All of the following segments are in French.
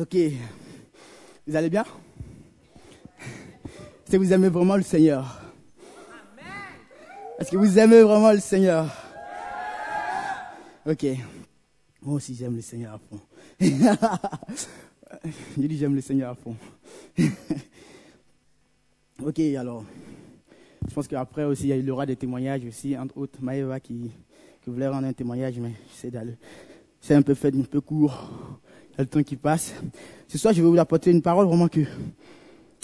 Ok. Vous allez bien? Est-ce que vous aimez vraiment le Seigneur? Est-ce que vous aimez vraiment le Seigneur? Ok. Moi aussi j'aime le Seigneur à fond. Je dis j'aime le Seigneur à fond. ok, alors. Je pense qu'après aussi, il y aura des témoignages aussi, entre autres Maëva qui, qui voulait rendre un témoignage, mais. C'est un peu fait, un peu court. Le temps qui passe. Ce soir, je vais vous apporter une parole vraiment que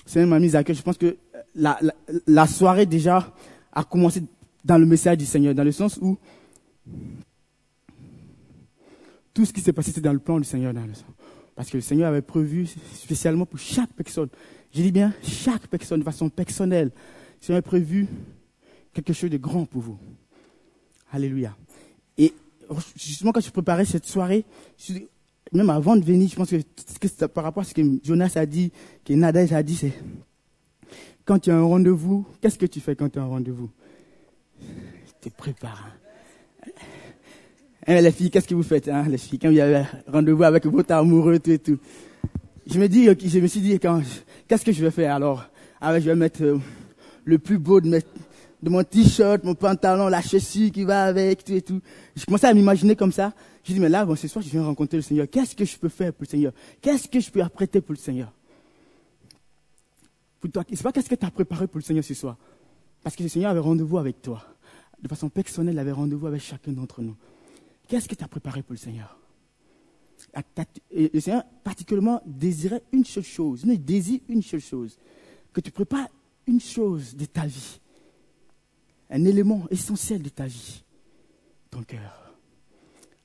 c'est m'a mise à cœur. Je pense que la, soirée déjà a commencé dans le message du Seigneur, dans le sens où tout ce qui s'est passé, c'est dans le plan du Seigneur. Dans le Parce que le Seigneur avait prévu spécialement pour chaque personne. Je dis bien chaque personne de façon personnelle. Le Seigneur a prévu quelque chose de grand pour vous. Alléluia. Et justement, quand je préparais cette soirée, même avant de venir, je pense que, par rapport à ce que Jonas a dit, que Nadège a dit, c'est quand tu as un rendez-vous, qu'est-ce que tu fais quand tu as un rendez-vous? Tu te prépares. Hein, les filles, qu'est-ce que vous faites, hein, les filles, quand vous avez rendez-vous avec votre amoureux, tout et tout. Je me dis, je me suis dit, qu'est-ce que je vais faire alors? Ah, je vais mettre euh, le plus beau de, de mon t-shirt, mon pantalon, la chaussure qui va avec, tout et tout. Je commençais à m'imaginer comme ça. Je dis, mais là, bon, ce soir, je viens rencontrer le Seigneur. Qu'est-ce que je peux faire pour le Seigneur? Qu'est-ce que je peux apprêter pour le Seigneur? Pour toi, c'est pas qu'est-ce que tu as préparé pour le Seigneur ce soir. Parce que le Seigneur avait rendez-vous avec toi. De façon personnelle, il avait rendez-vous avec chacun d'entre nous. Qu'est-ce que tu as préparé pour le Seigneur? Le Seigneur particulièrement désirait une seule chose. Il désire une seule chose. Que tu prépares une chose de ta vie. Un élément essentiel de ta vie. Ton cœur.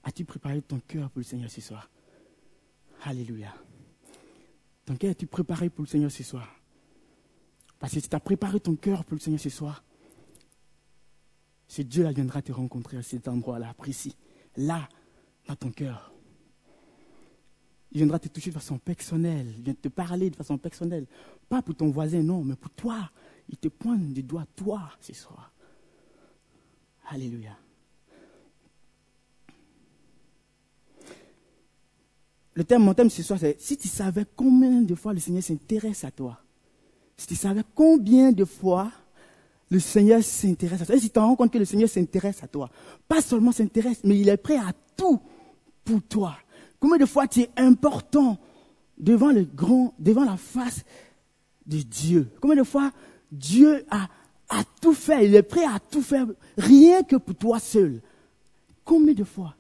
As-tu préparé ton cœur pour le Seigneur ce soir? Alléluia. Ton cœur, as-tu préparé pour le Seigneur ce soir? Parce que si tu as préparé ton cœur pour le Seigneur ce soir, c'est Dieu là viendra te rencontrer à cet endroit-là, précis là, dans ton cœur. Il viendra te toucher de façon personnelle, il vient te parler de façon personnelle. Pas pour ton voisin, non, mais pour toi. Il te pointe du doigt, toi, ce soir. Alléluia. Le thème, mon thème ce soir, c'est si tu savais combien de fois le Seigneur s'intéresse à toi. Si tu savais combien de fois le Seigneur s'intéresse à toi. Et si tu te rends compte que le Seigneur s'intéresse à toi, pas seulement s'intéresse, mais il est prêt à tout pour toi. Combien de fois tu es important devant le grand, devant la face de Dieu? Combien de fois Dieu a, a tout fait, il est prêt à tout faire, rien que pour toi seul? Combien de fois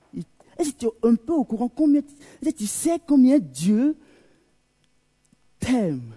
Est-ce que tu es un peu au courant combien, est-ce que tu sais combien Dieu t'aime?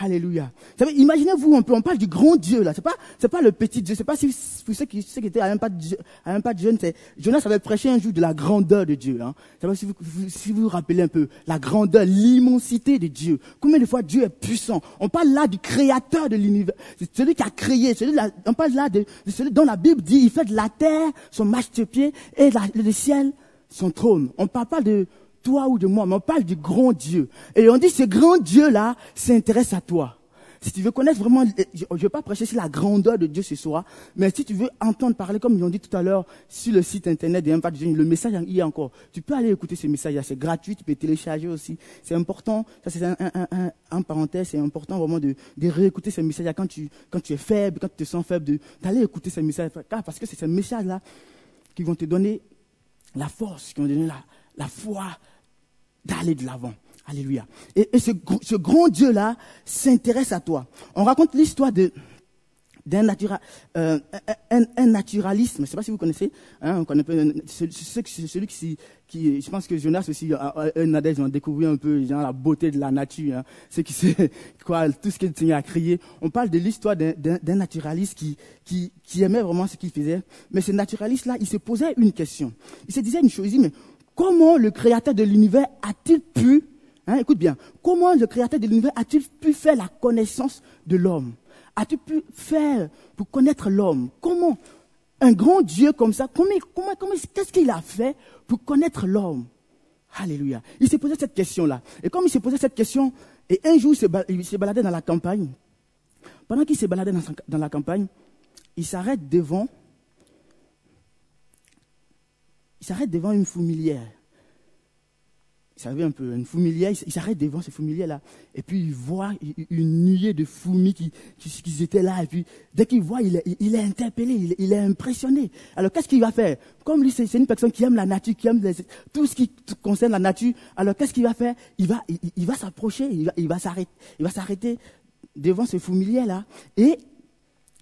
Alléluia. Imaginez-vous un peu, on parle du grand Dieu là. C'est pas, c'est pas le petit Dieu. C'est pas si, pour ceux qui, ceux qui étaient à un pas de, à un pas de jeune, c'est, Jonas avait prêché un jour de la grandeur de Dieu. Hein. Si vous, si vous vous rappelez un peu, la grandeur, l'immensité de Dieu. Combien de fois Dieu est puissant. On parle là du créateur de l'univers. C'est celui qui a créé. Celui on parle là de, de, celui dont la Bible dit, il fait de la terre son marchepied et la, le ciel son trône. On parle pas de, toi ou de moi, mais on parle du grand Dieu. Et on dit, ce grand Dieu-là s'intéresse à toi. Si tu veux connaître vraiment, je ne vais pas prêcher sur la grandeur de Dieu ce soir, mais si tu veux entendre parler, comme ils l'ont dit tout à l'heure, sur le site internet de Impact le message y a encore. Tu peux aller écouter ce message-là, c'est gratuit, tu peux télécharger aussi. C'est important, ça c'est un, un, un, parenthèse, c'est important vraiment de, de réécouter ce message-là quand tu, quand tu es faible, quand tu te sens faible, d'aller écouter ce message parce que c'est ce message-là qui vont te donner la force, qui donner la, la foi d'aller de l'avant. Alléluia. Et, ce, grand Dieu-là s'intéresse à toi. On raconte l'histoire de d'un euh, un, naturalisme. Je ne sais pas si vous connaissez. Hein, on connaît celui, qui, je pense que Jonas aussi, un adège, ont découvert un peu la beauté de la nature. Hein, ce qui quoi, tout ce le Seigneur a créé. On parle de l'histoire d'un naturaliste qui, aimait vraiment ce qu'il faisait. Mais ce naturaliste-là, il se posait une question. Il se disait une chose, il mais comment le créateur de l'univers a-t-il pu, hein, écoute bien, comment le créateur de l'univers a-t-il pu faire la connaissance de l'homme? A-t-il pu faire pour connaître l'homme? Comment un grand Dieu comme ça, comment, comment, comment qu'est-ce qu'il a fait pour connaître l'homme? Alléluia. Il s'est posé cette question-là. Et comme il s'est posé cette question, et un jour il s'est baladé dans la campagne, pendant qu'il s'est baladé dans la campagne, il s'arrête devant il s'arrête devant une fourmilière. Savez un peu, une fourmilière, il s'arrête devant ces fourmilières-là. Et puis il voit une nuée de fourmis qui, qui, étaient là. Et puis dès qu'il voit, il est, il interpellé, il est, impressionné. Alors qu'est-ce qu'il va faire? Comme lui, c'est une personne qui aime la nature, qui aime tout ce qui concerne la nature. Alors qu'est-ce qu'il va faire? Il va, il, va s'approcher, il va, il va s'arrêter, il va s'arrêter devant ces fourmilières-là. Et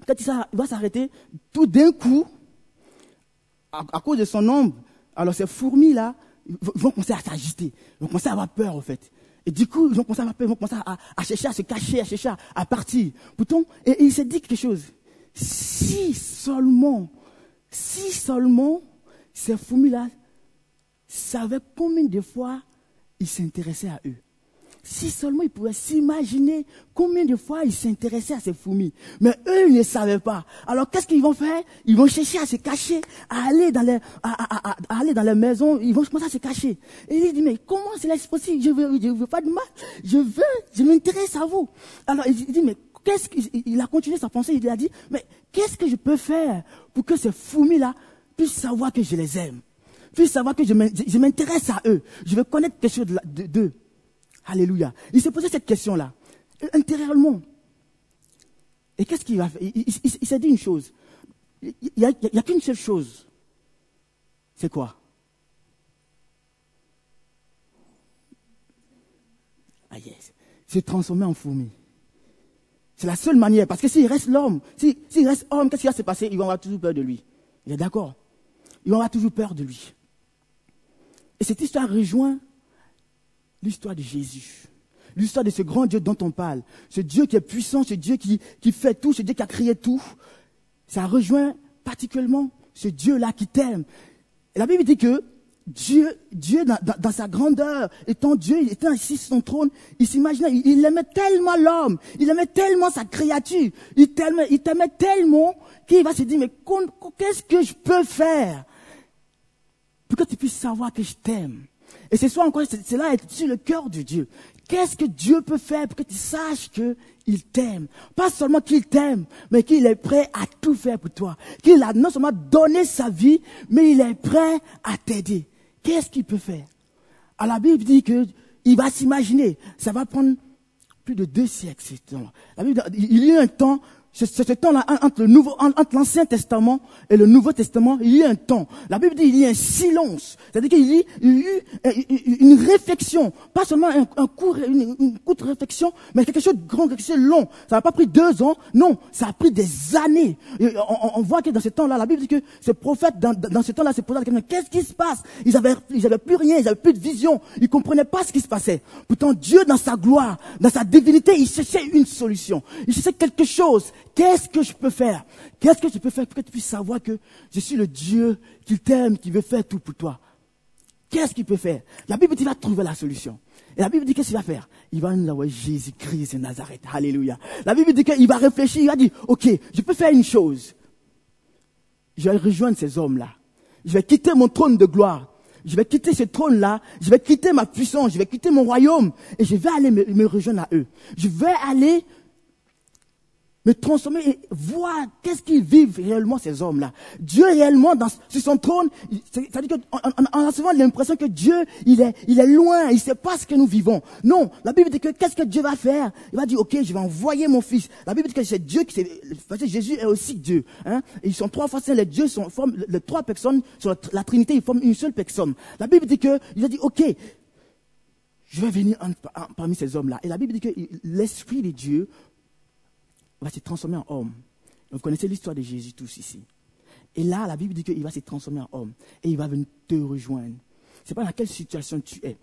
quand il va s'arrêter, tout d'un coup, à, cause de son nombre, alors ces fourmis-là, vont commencer à s'agiter, vont commencer à avoir peur, en fait. Et du coup, ils vont commencer à avoir peur, ils vont commencer à, chercher à se cacher, à chercher à, partir. Pourtant, et, il s'est dit quelque chose. Si seulement, si seulement ces fourmis-là savaient combien de fois ils s'intéressaient à eux. Si seulement ils pouvaient s'imaginer combien de fois ils s'intéressaient à ces fourmis. Mais eux, ils ne savaient pas. Alors qu'est-ce qu'ils vont faire? Ils vont chercher à se cacher, à aller dans les, à, aller dans les maisons. Ils vont commencer à se cacher. Et il dit, mais comment c'est possible? Je veux, je veux pas de mal. Je veux, je m'intéresse à vous. Alors il dit, mais qu'est-ce qu'il a continué sa pensée. Il a dit, mais qu'est-ce que je peux faire pour que ces fourmis-là puissent savoir que je les aime? Puissent savoir que je m'intéresse à eux. Je veux connaître quelque chose d'eux. Alléluia. Il s'est posé cette question-là, intérieurement. Et qu'est-ce qu'il va faire? Il, s'est dit une chose. Il n'y a, qu'une seule chose. C'est quoi? Ah yes. Se transformer en fourmi. C'est la seule manière. Parce que s'il reste l'homme, s'il reste homme, qu'est-ce qui va se passer? Ils vont avoir toujours peur de lui. Il est d'accord Ils vont avoir toujours peur de lui. Et cette histoire rejoint l'histoire de Jésus. L'histoire de ce grand Dieu dont on parle. Ce Dieu qui est puissant, ce Dieu qui, qui fait tout, ce Dieu qui a créé tout. Ça rejoint particulièrement ce Dieu-là qui t'aime. La Bible dit que Dieu, Dieu dans, sa grandeur, étant Dieu, il était assis sur son trône, il s'imaginait, il, aimait tellement l'homme, il aimait tellement sa créature, il t'aimait, il t'aimait tellement qu'il va se dire, mais qu'est-ce que je peux faire pour que tu puisses savoir que je t'aime? Et ce soir encore, c'est là être sur le cœur de Dieu. Qu'est-ce que Dieu peut faire pour que tu saches qu'il t'aime? Pas seulement qu'il t'aime, mais qu'il est prêt à tout faire pour toi. Qu'il a non seulement donné sa vie, mais il est prêt à t'aider. Qu'est-ce qu'il peut faire? À la Bible dit que il va s'imaginer. Ça va prendre plus de deux siècles. Il y a un temps c'est ce temps-là entre le nouveau, entre l'Ancien Testament et le Nouveau Testament, il y a un temps. La Bible dit il y a un silence. C'est-à-dire qu'il y a eu une réflexion, pas seulement un, un court, une, courte réflexion, mais quelque chose de grand, quelque chose de long. Ça n'a pas pris deux ans, non, ça a pris des années. on, voit que dans ce temps-là, la Bible dit que ces prophètes, dans, ce temps-là, se posaient la question, qu'est-ce qui se passe? Ils avaient, ils avaient plus rien, ils avaient plus de vision, ils comprenaient pas ce qui se passait. Pourtant, Dieu, dans sa gloire, dans sa divinité, il cherchait une solution. Il cherchait quelque chose Qu'est-ce que je peux faire? Qu'est-ce que je peux faire pour que tu puisses savoir que je suis le Dieu qui t'aime, qui veut faire tout pour toi? Qu'est-ce qu'il peut faire? La Bible dit qu'il va trouver la solution. Et la Bible dit qu'est-ce qu'il va faire? Il va nous avoir Jésus-Christ de Nazareth. Alléluia. La Bible dit qu'il va réfléchir, il va dire, ok, je peux faire une chose. Je vais rejoindre ces hommes-là. Je vais quitter mon trône de gloire. Je vais quitter ce trône-là. Je vais quitter ma puissance. Je vais quitter mon royaume. Et je vais aller me, me rejoindre à eux. Je vais aller me transformer et voir qu'est-ce qu'ils vivent réellement ces hommes-là. Dieu réellement dans, sur son trône, c'est-à-dire qu'on on, a souvent l'impression que Dieu, il est, il est loin, il sait pas ce que nous vivons. Non, la Bible dit que qu'est-ce que Dieu va faire? Il va dire, ok, je vais envoyer mon fils. La Bible dit que c'est Dieu qui, parce que Jésus est aussi Dieu. Hein? ils sont trois fois les dieux sont, forment, les trois personnes sur la, Trinité, ils forment une seule personne. La Bible dit que, il a dit, ok, je vais venir parmi ces hommes-là. Et la Bible dit que l'Esprit de Dieu va se transformer en homme. Vous connaissez l'histoire de Jésus tous ici. Et là, la Bible dit qu'il va se transformer en homme et il va venir te rejoindre. Ce n'est pas dans quelle situation tu es.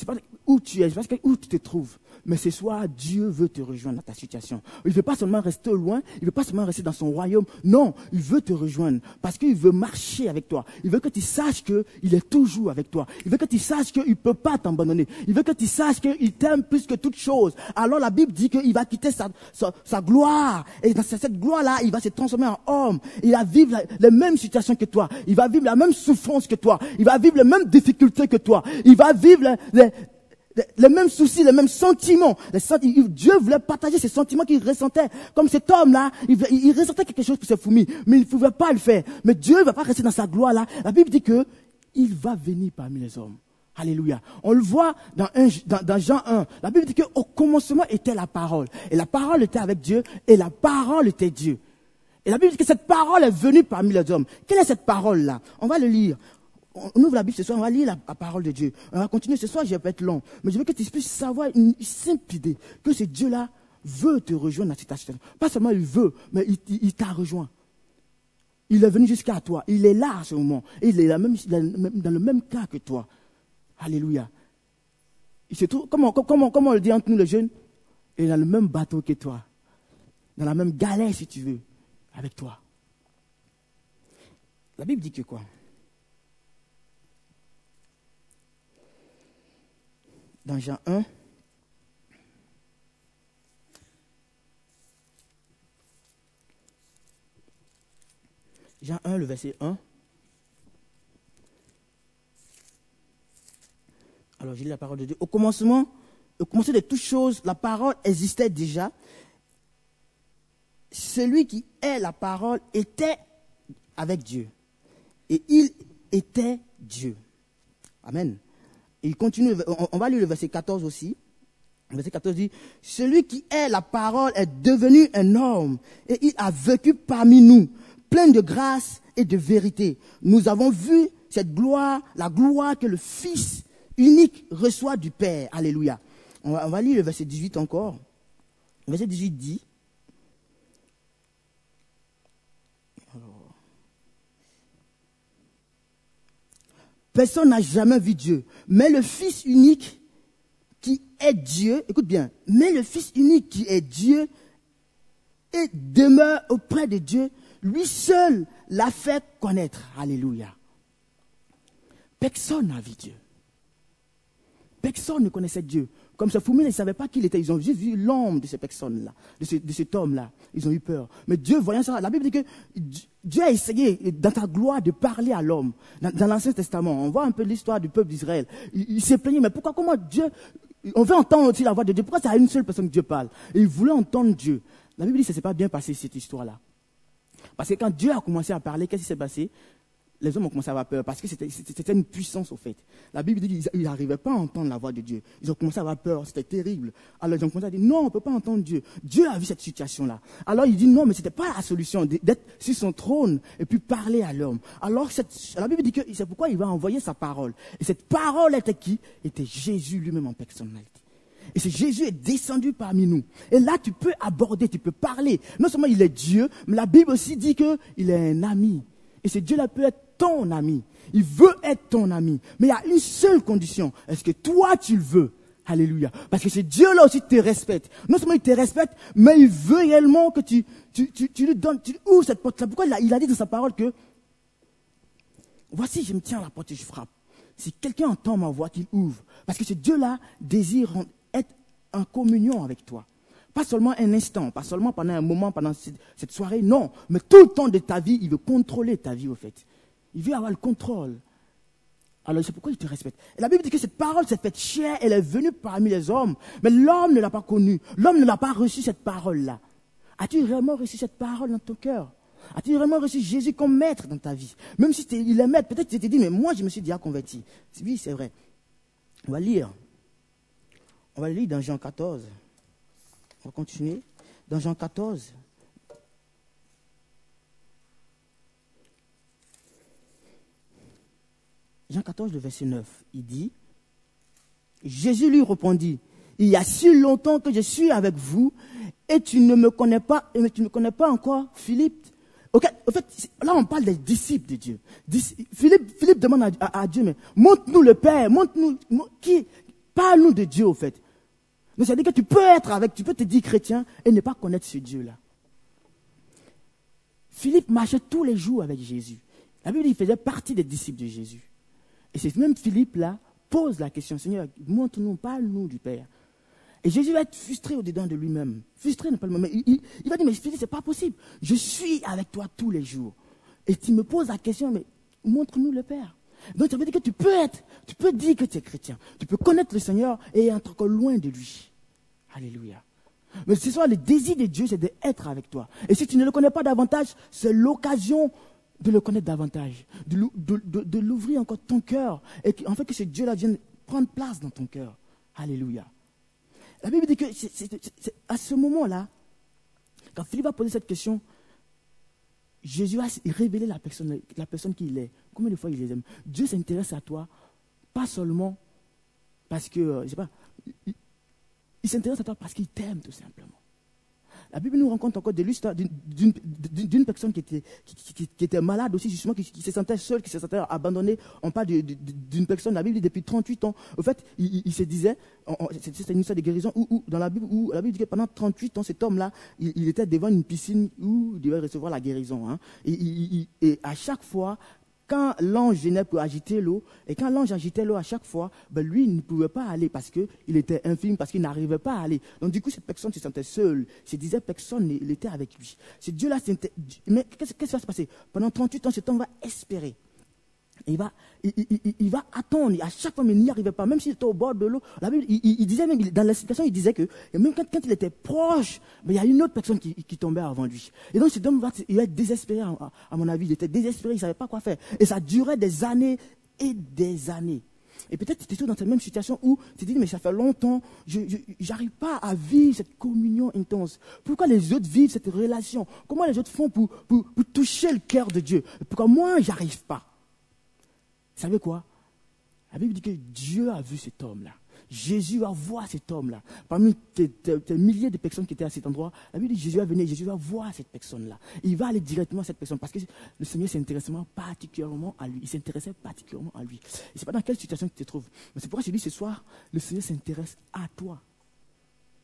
C'est pas où tu es, sais pas où tu te trouves. Mais ce soir, Dieu veut te rejoindre dans ta situation. Il ne veut pas seulement rester loin, il ne veut pas seulement rester dans son royaume. Non, il veut te rejoindre parce qu'il veut marcher avec toi. Il veut que tu saches qu'il est toujours avec toi. Il veut que tu saches qu'il ne peut pas t'abandonner. Il veut que tu saches qu'il t'aime plus que toute chose. Alors la Bible dit qu'il va quitter sa, gloire. Et dans cette gloire-là, il va se transformer en homme. Il va vivre les mêmes situations que toi. Il va vivre la même souffrance que toi. Il va vivre les mêmes difficultés que toi. Il va vivre les les mêmes soucis, les mêmes sentiments. Dieu voulait partager ces sentiments qu'il ressentait. Comme cet homme-là, il, ressentait quelque chose pour ses fourmis, mais il ne pouvait pas le faire. Mais Dieu ne va pas rester dans sa gloire là. La Bible dit que il va venir parmi les hommes. Alléluia. On le voit dans, dans, Jean 1. La Bible dit qu'au commencement était la parole. Et la parole était avec Dieu. Et la parole était Dieu. Et la Bible dit que cette parole est venue parmi les hommes. Quelle est cette parole-là? On va le lire. On ouvre la Bible ce soir, on va lire la, parole de Dieu. On va continuer ce soir, je vais être long. Mais je veux que tu puisses savoir une simple idée. Que ce Dieu-là veut te rejoindre dans cette situation. Pas seulement il veut, mais il, t'a rejoint. Il est venu jusqu'à toi. Il est là à ce moment. il est dans le même cas que toi. Alléluia. comment, comment, comment on le dit entre nous les jeunes? Il est dans le même bateau que toi. Dans la même galère, si tu veux, avec toi. La Bible dit que quoi? Jean 1, Jean 1, le verset 1. Alors, j'ai lu la parole de Dieu. Au commencement, au commencement de toutes choses, la parole existait déjà. Celui qui est la parole était avec Dieu. Et il était Dieu. Amen. Il continue, on va lire le verset 14 aussi. Le verset 14 dit, celui qui est la parole est devenu un homme et il a vécu parmi nous, plein de grâce et de vérité. Nous avons vu cette gloire, la gloire que le Fils unique reçoit du Père. Alléluia. On va, lire le verset 18 encore. Le verset 18 dit, Personne n'a jamais vu Dieu. Mais le Fils unique qui est Dieu, écoute bien, mais le Fils unique qui est Dieu et demeure auprès de Dieu, lui seul l'a fait connaître. Alléluia. Personne n'a vu Dieu. Personne ne connaissait Dieu. Comme ce fou ils ne savaient pas qui il était. Ils ont juste vu l'homme de ces personnes-là, de, cet homme-là. Ils ont eu peur. Mais Dieu, voyant ça, la Bible dit que Dieu a essayé, dans ta gloire, de parler à l'homme. Dans, l'Ancien Testament, on voit un peu l'histoire du peuple d'Israël. Il, s'est plaigné, mais pourquoi, comment Dieu, on veut entendre aussi la voix de Dieu? Pourquoi c'est à une seule personne que Dieu parle? Et il voulait entendre Dieu. La Bible dit que ça ne s'est pas bien passé, cette histoire-là. Parce que quand Dieu a commencé à parler, qu'est-ce qui s'est passé? Les hommes ont commencé à avoir peur parce que c'était une puissance au fait. La Bible dit qu'ils n'arrivaient pas à entendre la voix de Dieu. Ils ont commencé à avoir peur, c'était terrible. Alors ils ont commencé à dire non, on ne peut pas entendre Dieu. Dieu a vu cette situation-là. Alors il dit non, mais ce n'était pas la solution d'être sur son trône et puis parler à l'homme. Alors la Bible dit que c'est pourquoi il va envoyer sa parole. Et cette parole était qui? Était Jésus lui-même en personnalité. Et c'est Jésus est descendu parmi nous. Et là, tu peux aborder, tu peux parler. Non seulement il est Dieu, mais la Bible aussi dit qu'il est un ami. Et ce Dieu-là peut être ton ami. Il veut être ton ami. Mais il y a une seule condition. Est-ce que toi, tu le veux? Alléluia. Parce que ce Dieu-là aussi te respecte. Non seulement il te respecte, mais il veut réellement que tu, tu, tu, lui donnes, tu ouvres cette porte-là. Pourquoi il a, il a dit dans sa parole que, voici, je me tiens à la porte et je frappe. Si quelqu'un entend ma voix, qu'il ouvre. Parce que ce Dieu-là désire être en communion avec toi. Pas seulement un instant, pas seulement pendant un moment, pendant cette soirée, non. Mais tout le temps de ta vie, il veut contrôler ta vie, au fait. Il veut avoir le contrôle. Alors c'est pourquoi il te respecte. Et la Bible dit que cette parole, cette faite chère, elle est venue parmi les hommes. Mais l'homme ne l'a pas connue. L'homme ne l'a pas reçu cette parole-là. As-tu vraiment reçu cette parole dans ton cœur? As-tu vraiment reçu Jésus comme maître dans ta vie? Même si il est maître, peut-être tu t'es dit, mais moi je me suis déjà converti. Oui, c'est vrai. On va lire. On va lire dans Jean 14. On va continuer. Dans Jean 14, Jean 14, le verset 9, il dit, Jésus lui répondit, il y a si longtemps que je suis avec vous et tu ne me connais pas, et tu ne connais pas encore Philippe. en fait, là on parle des disciples de Dieu. Philippe, Philippe demande à, Dieu, mais montre-nous le Père, montre-nous, qui, parle-nous de Dieu au fait. Mais ça veut dire que tu peux être avec, tu peux te dire chrétien et ne pas connaître ce Dieu-là. Philippe marchait tous les jours avec Jésus. La Bible dit qu'il faisait partie des disciples de Jésus. Et c'est même Philippe-là pose la question, Seigneur, montre-nous, parle-nous du Père. Et Jésus va être frustré au-dedans de lui-même. Frustré, n'est pas le même. Il, va dire, mais Philippe, c'est pas possible. Je suis avec toi tous les jours. Et tu me poses la question, mais montre-nous le Père. Donc ça veut dire que tu peux être, tu peux dire que tu es chrétien. Tu peux connaître le Seigneur et être encore loin de lui. Alléluia. Mais ce soir, le désir de Dieu, c'est d'être avec toi. Et si tu ne le connais pas davantage, c'est l'occasion de le connaître davantage, de, l'ouvrir encore ton cœur, et en fait que ce Dieu-là vienne prendre place dans ton cœur. Alléluia. La Bible dit que à ce moment-là, quand Philippe a posé cette question, Jésus a révélé la personne, la personne qu'il est. Combien de fois il les aime? Dieu s'intéresse à toi, pas seulement parce que, euh, je sais pas, il s'intéresse à toi parce qu'il t'aime tout simplement. La Bible nous rencontre encore de l'histoire d'une personne qui était, malade aussi, justement, qui, se sentait seule, qui se sentait abandonnée. On parle d'une personne, la Bible dit depuis 38 ans. Au fait, il, se disait, c'est une histoire de guérison, où, dans la Bible, où la Bible dit que pendant 38 ans, cet homme-là, il, était devant une piscine où il devait recevoir la guérison. Hein. Et, à chaque fois, quand l'ange venait pour agiter l'eau, et quand l'ange agitait l'eau à chaque fois, ben lui ne pouvait pas aller parce qu'il était infime, parce qu'il n'arrivait pas à aller. Donc du coup, cette personne se sentait seule. Se disait personne n'était avec lui. C'est Dieu-là, mais qu'est-ce qui va se passer? Pendant 38 ans, cet homme va espérer. Il va, il, va attendre. À chaque fois, il n'y arrivait pas. Même s'il était au bord de l'eau. il, disait même, dans la situation, il disait que, même quand, il était proche, mais il y a une autre personne qui, tombait avant lui. Et donc, cet homme il va être désespéré, à, mon avis. Il était désespéré, il ne savait pas quoi faire. Et ça durait des années et des années. Et peut-être tu es dans cette même situation où tu te dis, mais ça fait longtemps, je n'arrive pas à vivre cette communion intense. Pourquoi les autres vivent cette relation? Comment les autres font pour, pour, pour toucher le cœur de Dieu? Pourquoi moi, j'arrive pas? Vous savez quoi? La Bible dit que Dieu a vu cet homme-là. Jésus va voir cet homme-là. Parmi les milliers de personnes qui étaient à cet endroit, la Bible dit Jésus va venir, Jésus va voir cette personne-là. Il va aller directement à cette personne parce que le Seigneur s'intéressait particulièrement à lui. Il s'intéressait particulièrement à lui. Je ne sais pas dans quelle situation tu te trouves. Mais c'est pourquoi je dis ce soir, le Seigneur s'intéresse à toi.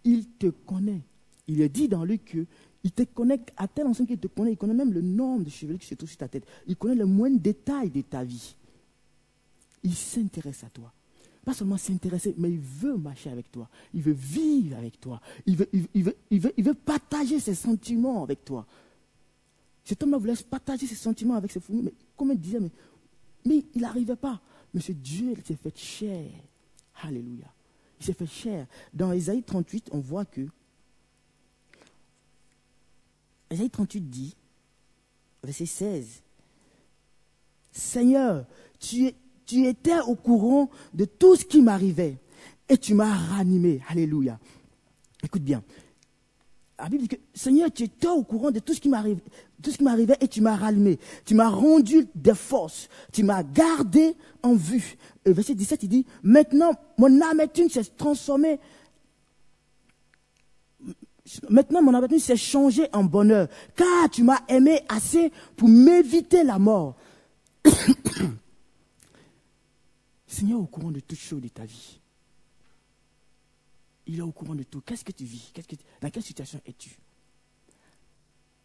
Il te connaît. Il est dit dans lui que il te connaît à tel enseigne qu'il te connaît. Il connaît même le nombre de cheveux qui se trouvent sur ta tête. Il connaît le moindre détail de ta vie il s'intéresse à toi. Pas seulement s'intéresser, mais il veut marcher avec toi. Il veut vivre avec toi. Il veut, partager ses sentiments avec toi. Cet homme-là voulait partager ses sentiments avec ses familles. Mais comme il disait, mais, mais il n'arrivait pas. Mais ce Dieu, il s'est fait cher. Alléluia. Il s'est fait cher. Dans Ésaïe 38, on voit que. Ésaïe 38 dit, verset 16, Seigneur, tu es, tu étais au courant de tout ce qui m'arrivait et tu m'as ranimé. Alléluia. Écoute bien. La Bible dit que, Seigneur, tu étais au courant de tout ce qui m'arrivait, et tu m'as ranimé. Tu m'as rendu des forces. Tu m'as gardé en vue. Et verset 17, il dit, maintenant, mon amertume s'est transformée Maintenant, mon amertume s'est changée en bonheur, car tu m'as aimé assez pour m'éviter la mort. Seigneur est au courant de toutes choses de ta vie. Il est au courant de tout. Qu'est-ce que tu vis? Dans quelle situation es-tu?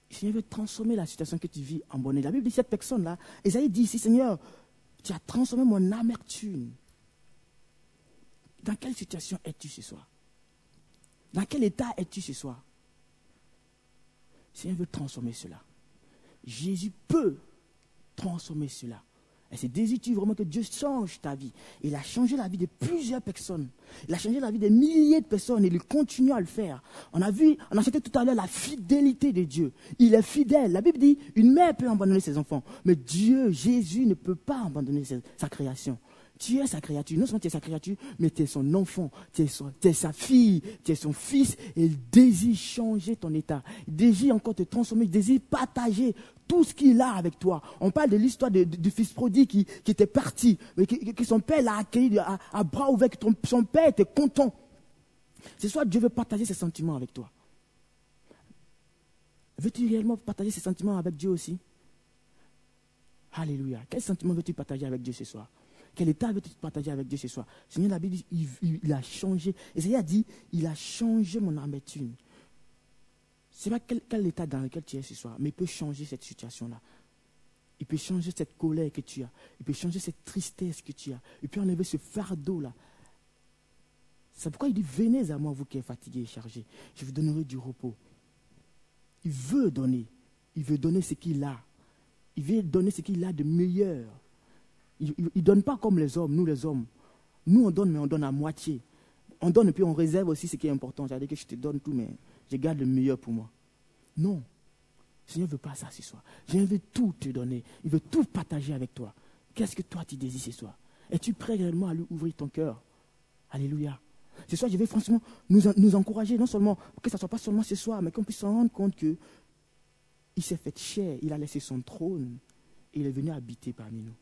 Seigneur veut transformer la situation que tu vis en bonheur. La Bible dit cette personne-là, Esaïe dit ici, Seigneur, tu as transformé mon amertume. Dans quelle situation es-tu ce soir? Dans quel état es-tu ce soir? Seigneur veut transformer cela. Jésus peut transformer cela. Et c'est désir-tu vraiment que Dieu change ta vie. Il a changé la vie de plusieurs personnes. Il a changé la vie de milliers de personnes et il continue à le faire. On a vu, on a cité tout à l'heure la fidélité de Dieu. Il est fidèle. La Bible dit, une mère peut abandonner ses enfants. Mais Dieu, Jésus, ne peut pas abandonner sa création. Tu es sa créature. Non seulement tu es sa créature, mais tu es son enfant, tu es, sa fille, tu es son fils. Et il désire changer ton état. Il désire encore te transformer. Il désire partager tout ce qu'il a avec toi. On parle de l'histoire du fils prodigue qui, était parti, mais que, son père l'a accueilli à, bras ouverts, que son père était content. C'est soit Dieu veut partager ses sentiments avec toi. Veux-tu réellement partager ses sentiments avec Dieu aussi? Alléluia. Quel sentiment veux-tu partager avec Dieu ce soir? Quel état veux-tu partager avec Dieu ce soir? Seigneur, la Bible dit, il, a changé. Et a dit, il a changé mon amertume. N'est pas quel, état dans lequel tu es ce soir, mais il peut changer cette situation-là. Il peut changer cette colère que tu as. Il peut changer cette tristesse que tu as. Il peut enlever ce fardeau-là. C'est pourquoi il dit, venez à moi, vous qui êtes fatigués et chargés. Je vous donnerai du repos. Il veut donner. Il veut donner ce qu'il a. Il veut donner ce qu'il a de meilleur. Il ne donne pas comme les hommes, nous les hommes. Nous, on donne, mais on donne à moitié. On donne et puis on réserve aussi ce qui est important. C'est-à-dire que je te donne tout, mais je garde le meilleur pour moi. Non. Le Seigneur ne veut pas ça ce soir. Je veut tout te donner. Il veut tout partager avec toi. Qu'est-ce que toi tu désires ce soir? Es-tu prêt réellement à lui ouvrir ton cœur? Alléluia. Ce soir, je vais franchement nous, nous encourager, non seulement que ce ne soit pas seulement ce soir, mais qu'on puisse se rendre compte que il s'est fait chair, il a laissé son trône et il est venu habiter parmi nous.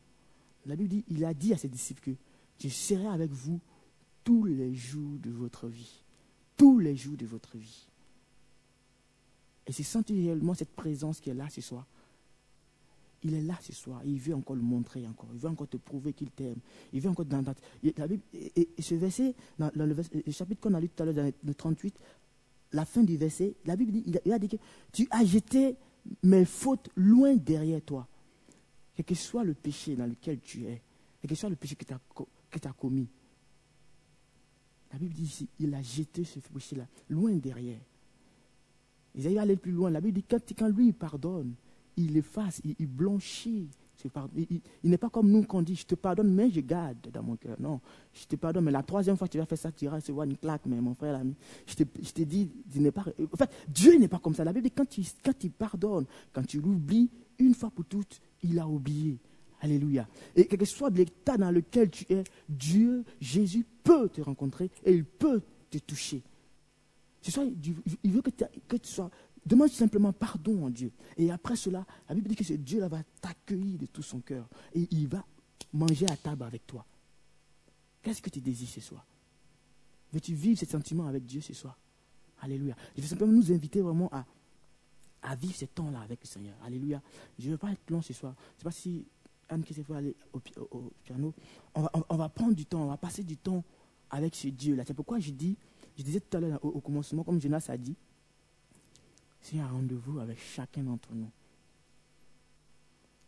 La Bible dit, il a dit à ses disciples que je serai avec vous tous les jours de votre vie. Tous les jours de votre vie. Et c'est réellement cette présence qui est là ce soir. Il est là ce soir. il veut encore le montrer encore. Il veut encore te prouver qu'il t'aime. Il veut encore dans, la Bible, et, ce verset, dans, le, chapitre qu'on a lu tout à l'heure, dans le 38, la fin du verset, la Bible dit, il a dit que tu as jeté mes fautes loin derrière toi. Quel que soit le péché dans lequel tu es, quel que soit le péché que tu as, commis, la Bible dit ici, il a jeté ce péché-là loin derrière. Ils allaient aller plus loin. La Bible dit quand, quand lui pardonne, il efface, il, il blanchit. Il, il n'est pas comme nous qu'on dit, je te pardonne, mais je garde dans mon cœur. Non, je te pardonne, mais la troisième fois que tu vas faire ça, tu vas recevoir une claque, mais mon frère, l'ami. Je te, je te dis, pas. En fait, Dieu n'est pas comme ça. La Bible dit, quand tu, quand tu quand tu l'oublies, une fois pour toutes, il a oublié. Alléluia. Et quel que soit l'état dans lequel tu es, Dieu, Jésus peut te rencontrer et il peut te toucher. Ce soir, il veut que, tu sois Demande simplement pardon à Dieu. Et après cela, la Bible dit que ce Dieu-là va t'accueillir de tout son cœur. Et il va manger à table avec toi. Qu'est-ce que tu désires ce soir Veux-tu vivre ce sentiment avec Dieu ce soir Alléluia. Je veux simplement nous inviter vraiment à, à vivre ce temps-là avec le Seigneur. Alléluia. Je ne veux pas être long ce soir. Je ne sais pas si Anne qui faut aller au, piano. On va, on va, prendre du temps, on va passer du temps avec ce Dieu-là. C'est pourquoi je dis, je disais tout à l'heure au, commencement, comme Jonas a dit, c'est un rendez-vous avec chacun d'entre nous.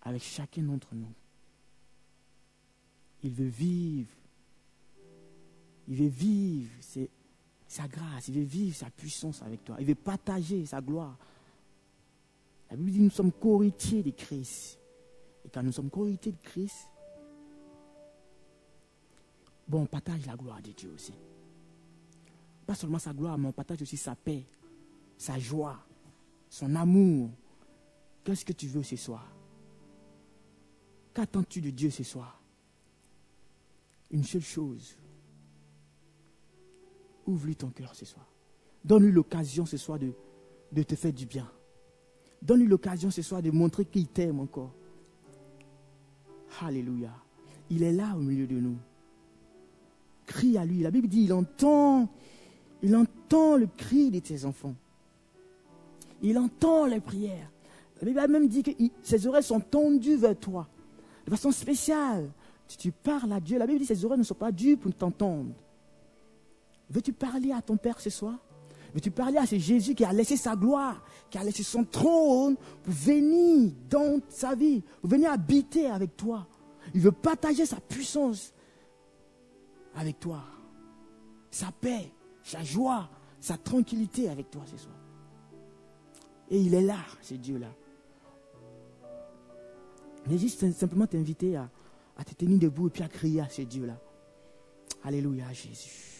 Avec chacun d'entre nous. Il veut vivre. Il veut vivre sa grâce. Il veut vivre sa puissance avec toi. Il veut partager sa gloire. La Bible dit nous sommes co-héritiers de Christ. Et quand nous sommes co-héritiers de Christ, bon, on partage la gloire de Dieu aussi. Pas seulement sa gloire, mais on partage aussi sa paix, sa joie, son amour. Qu'est-ce que tu veux ce soir? Qu'attends-tu de Dieu ce soir? Une seule chose. Ouvre-lui ton cœur ce soir. Donne-lui l'occasion ce soir de, de te faire du bien. Donne-lui l'occasion ce soir de montrer qu'il t'aime encore. Alléluia. Il est là au milieu de nous. Crie à lui. La Bible dit, il entend, il entend le cri de tes enfants. Il entend les prières. La Bible a même dit que ses oreilles sont tendues vers toi. De façon spéciale. Tu parles à Dieu, la Bible dit que ses oreilles ne sont pas dues pour t'entendre. Veux-tu parler à ton Père ce soir? Veux-tu parler à ce Jésus qui a laissé sa gloire, qui a laissé son trône pour venir dans sa vie, pour venir habiter avec toi? Il veut partager sa puissance avec toi, sa paix, sa joie, sa tranquillité avec toi ce soir. Et il est là, ce Dieu-là. Mais juste simplement t'inviter à, à te tenir debout et puis à crier à ce Dieu-là. Alléluia, Jésus.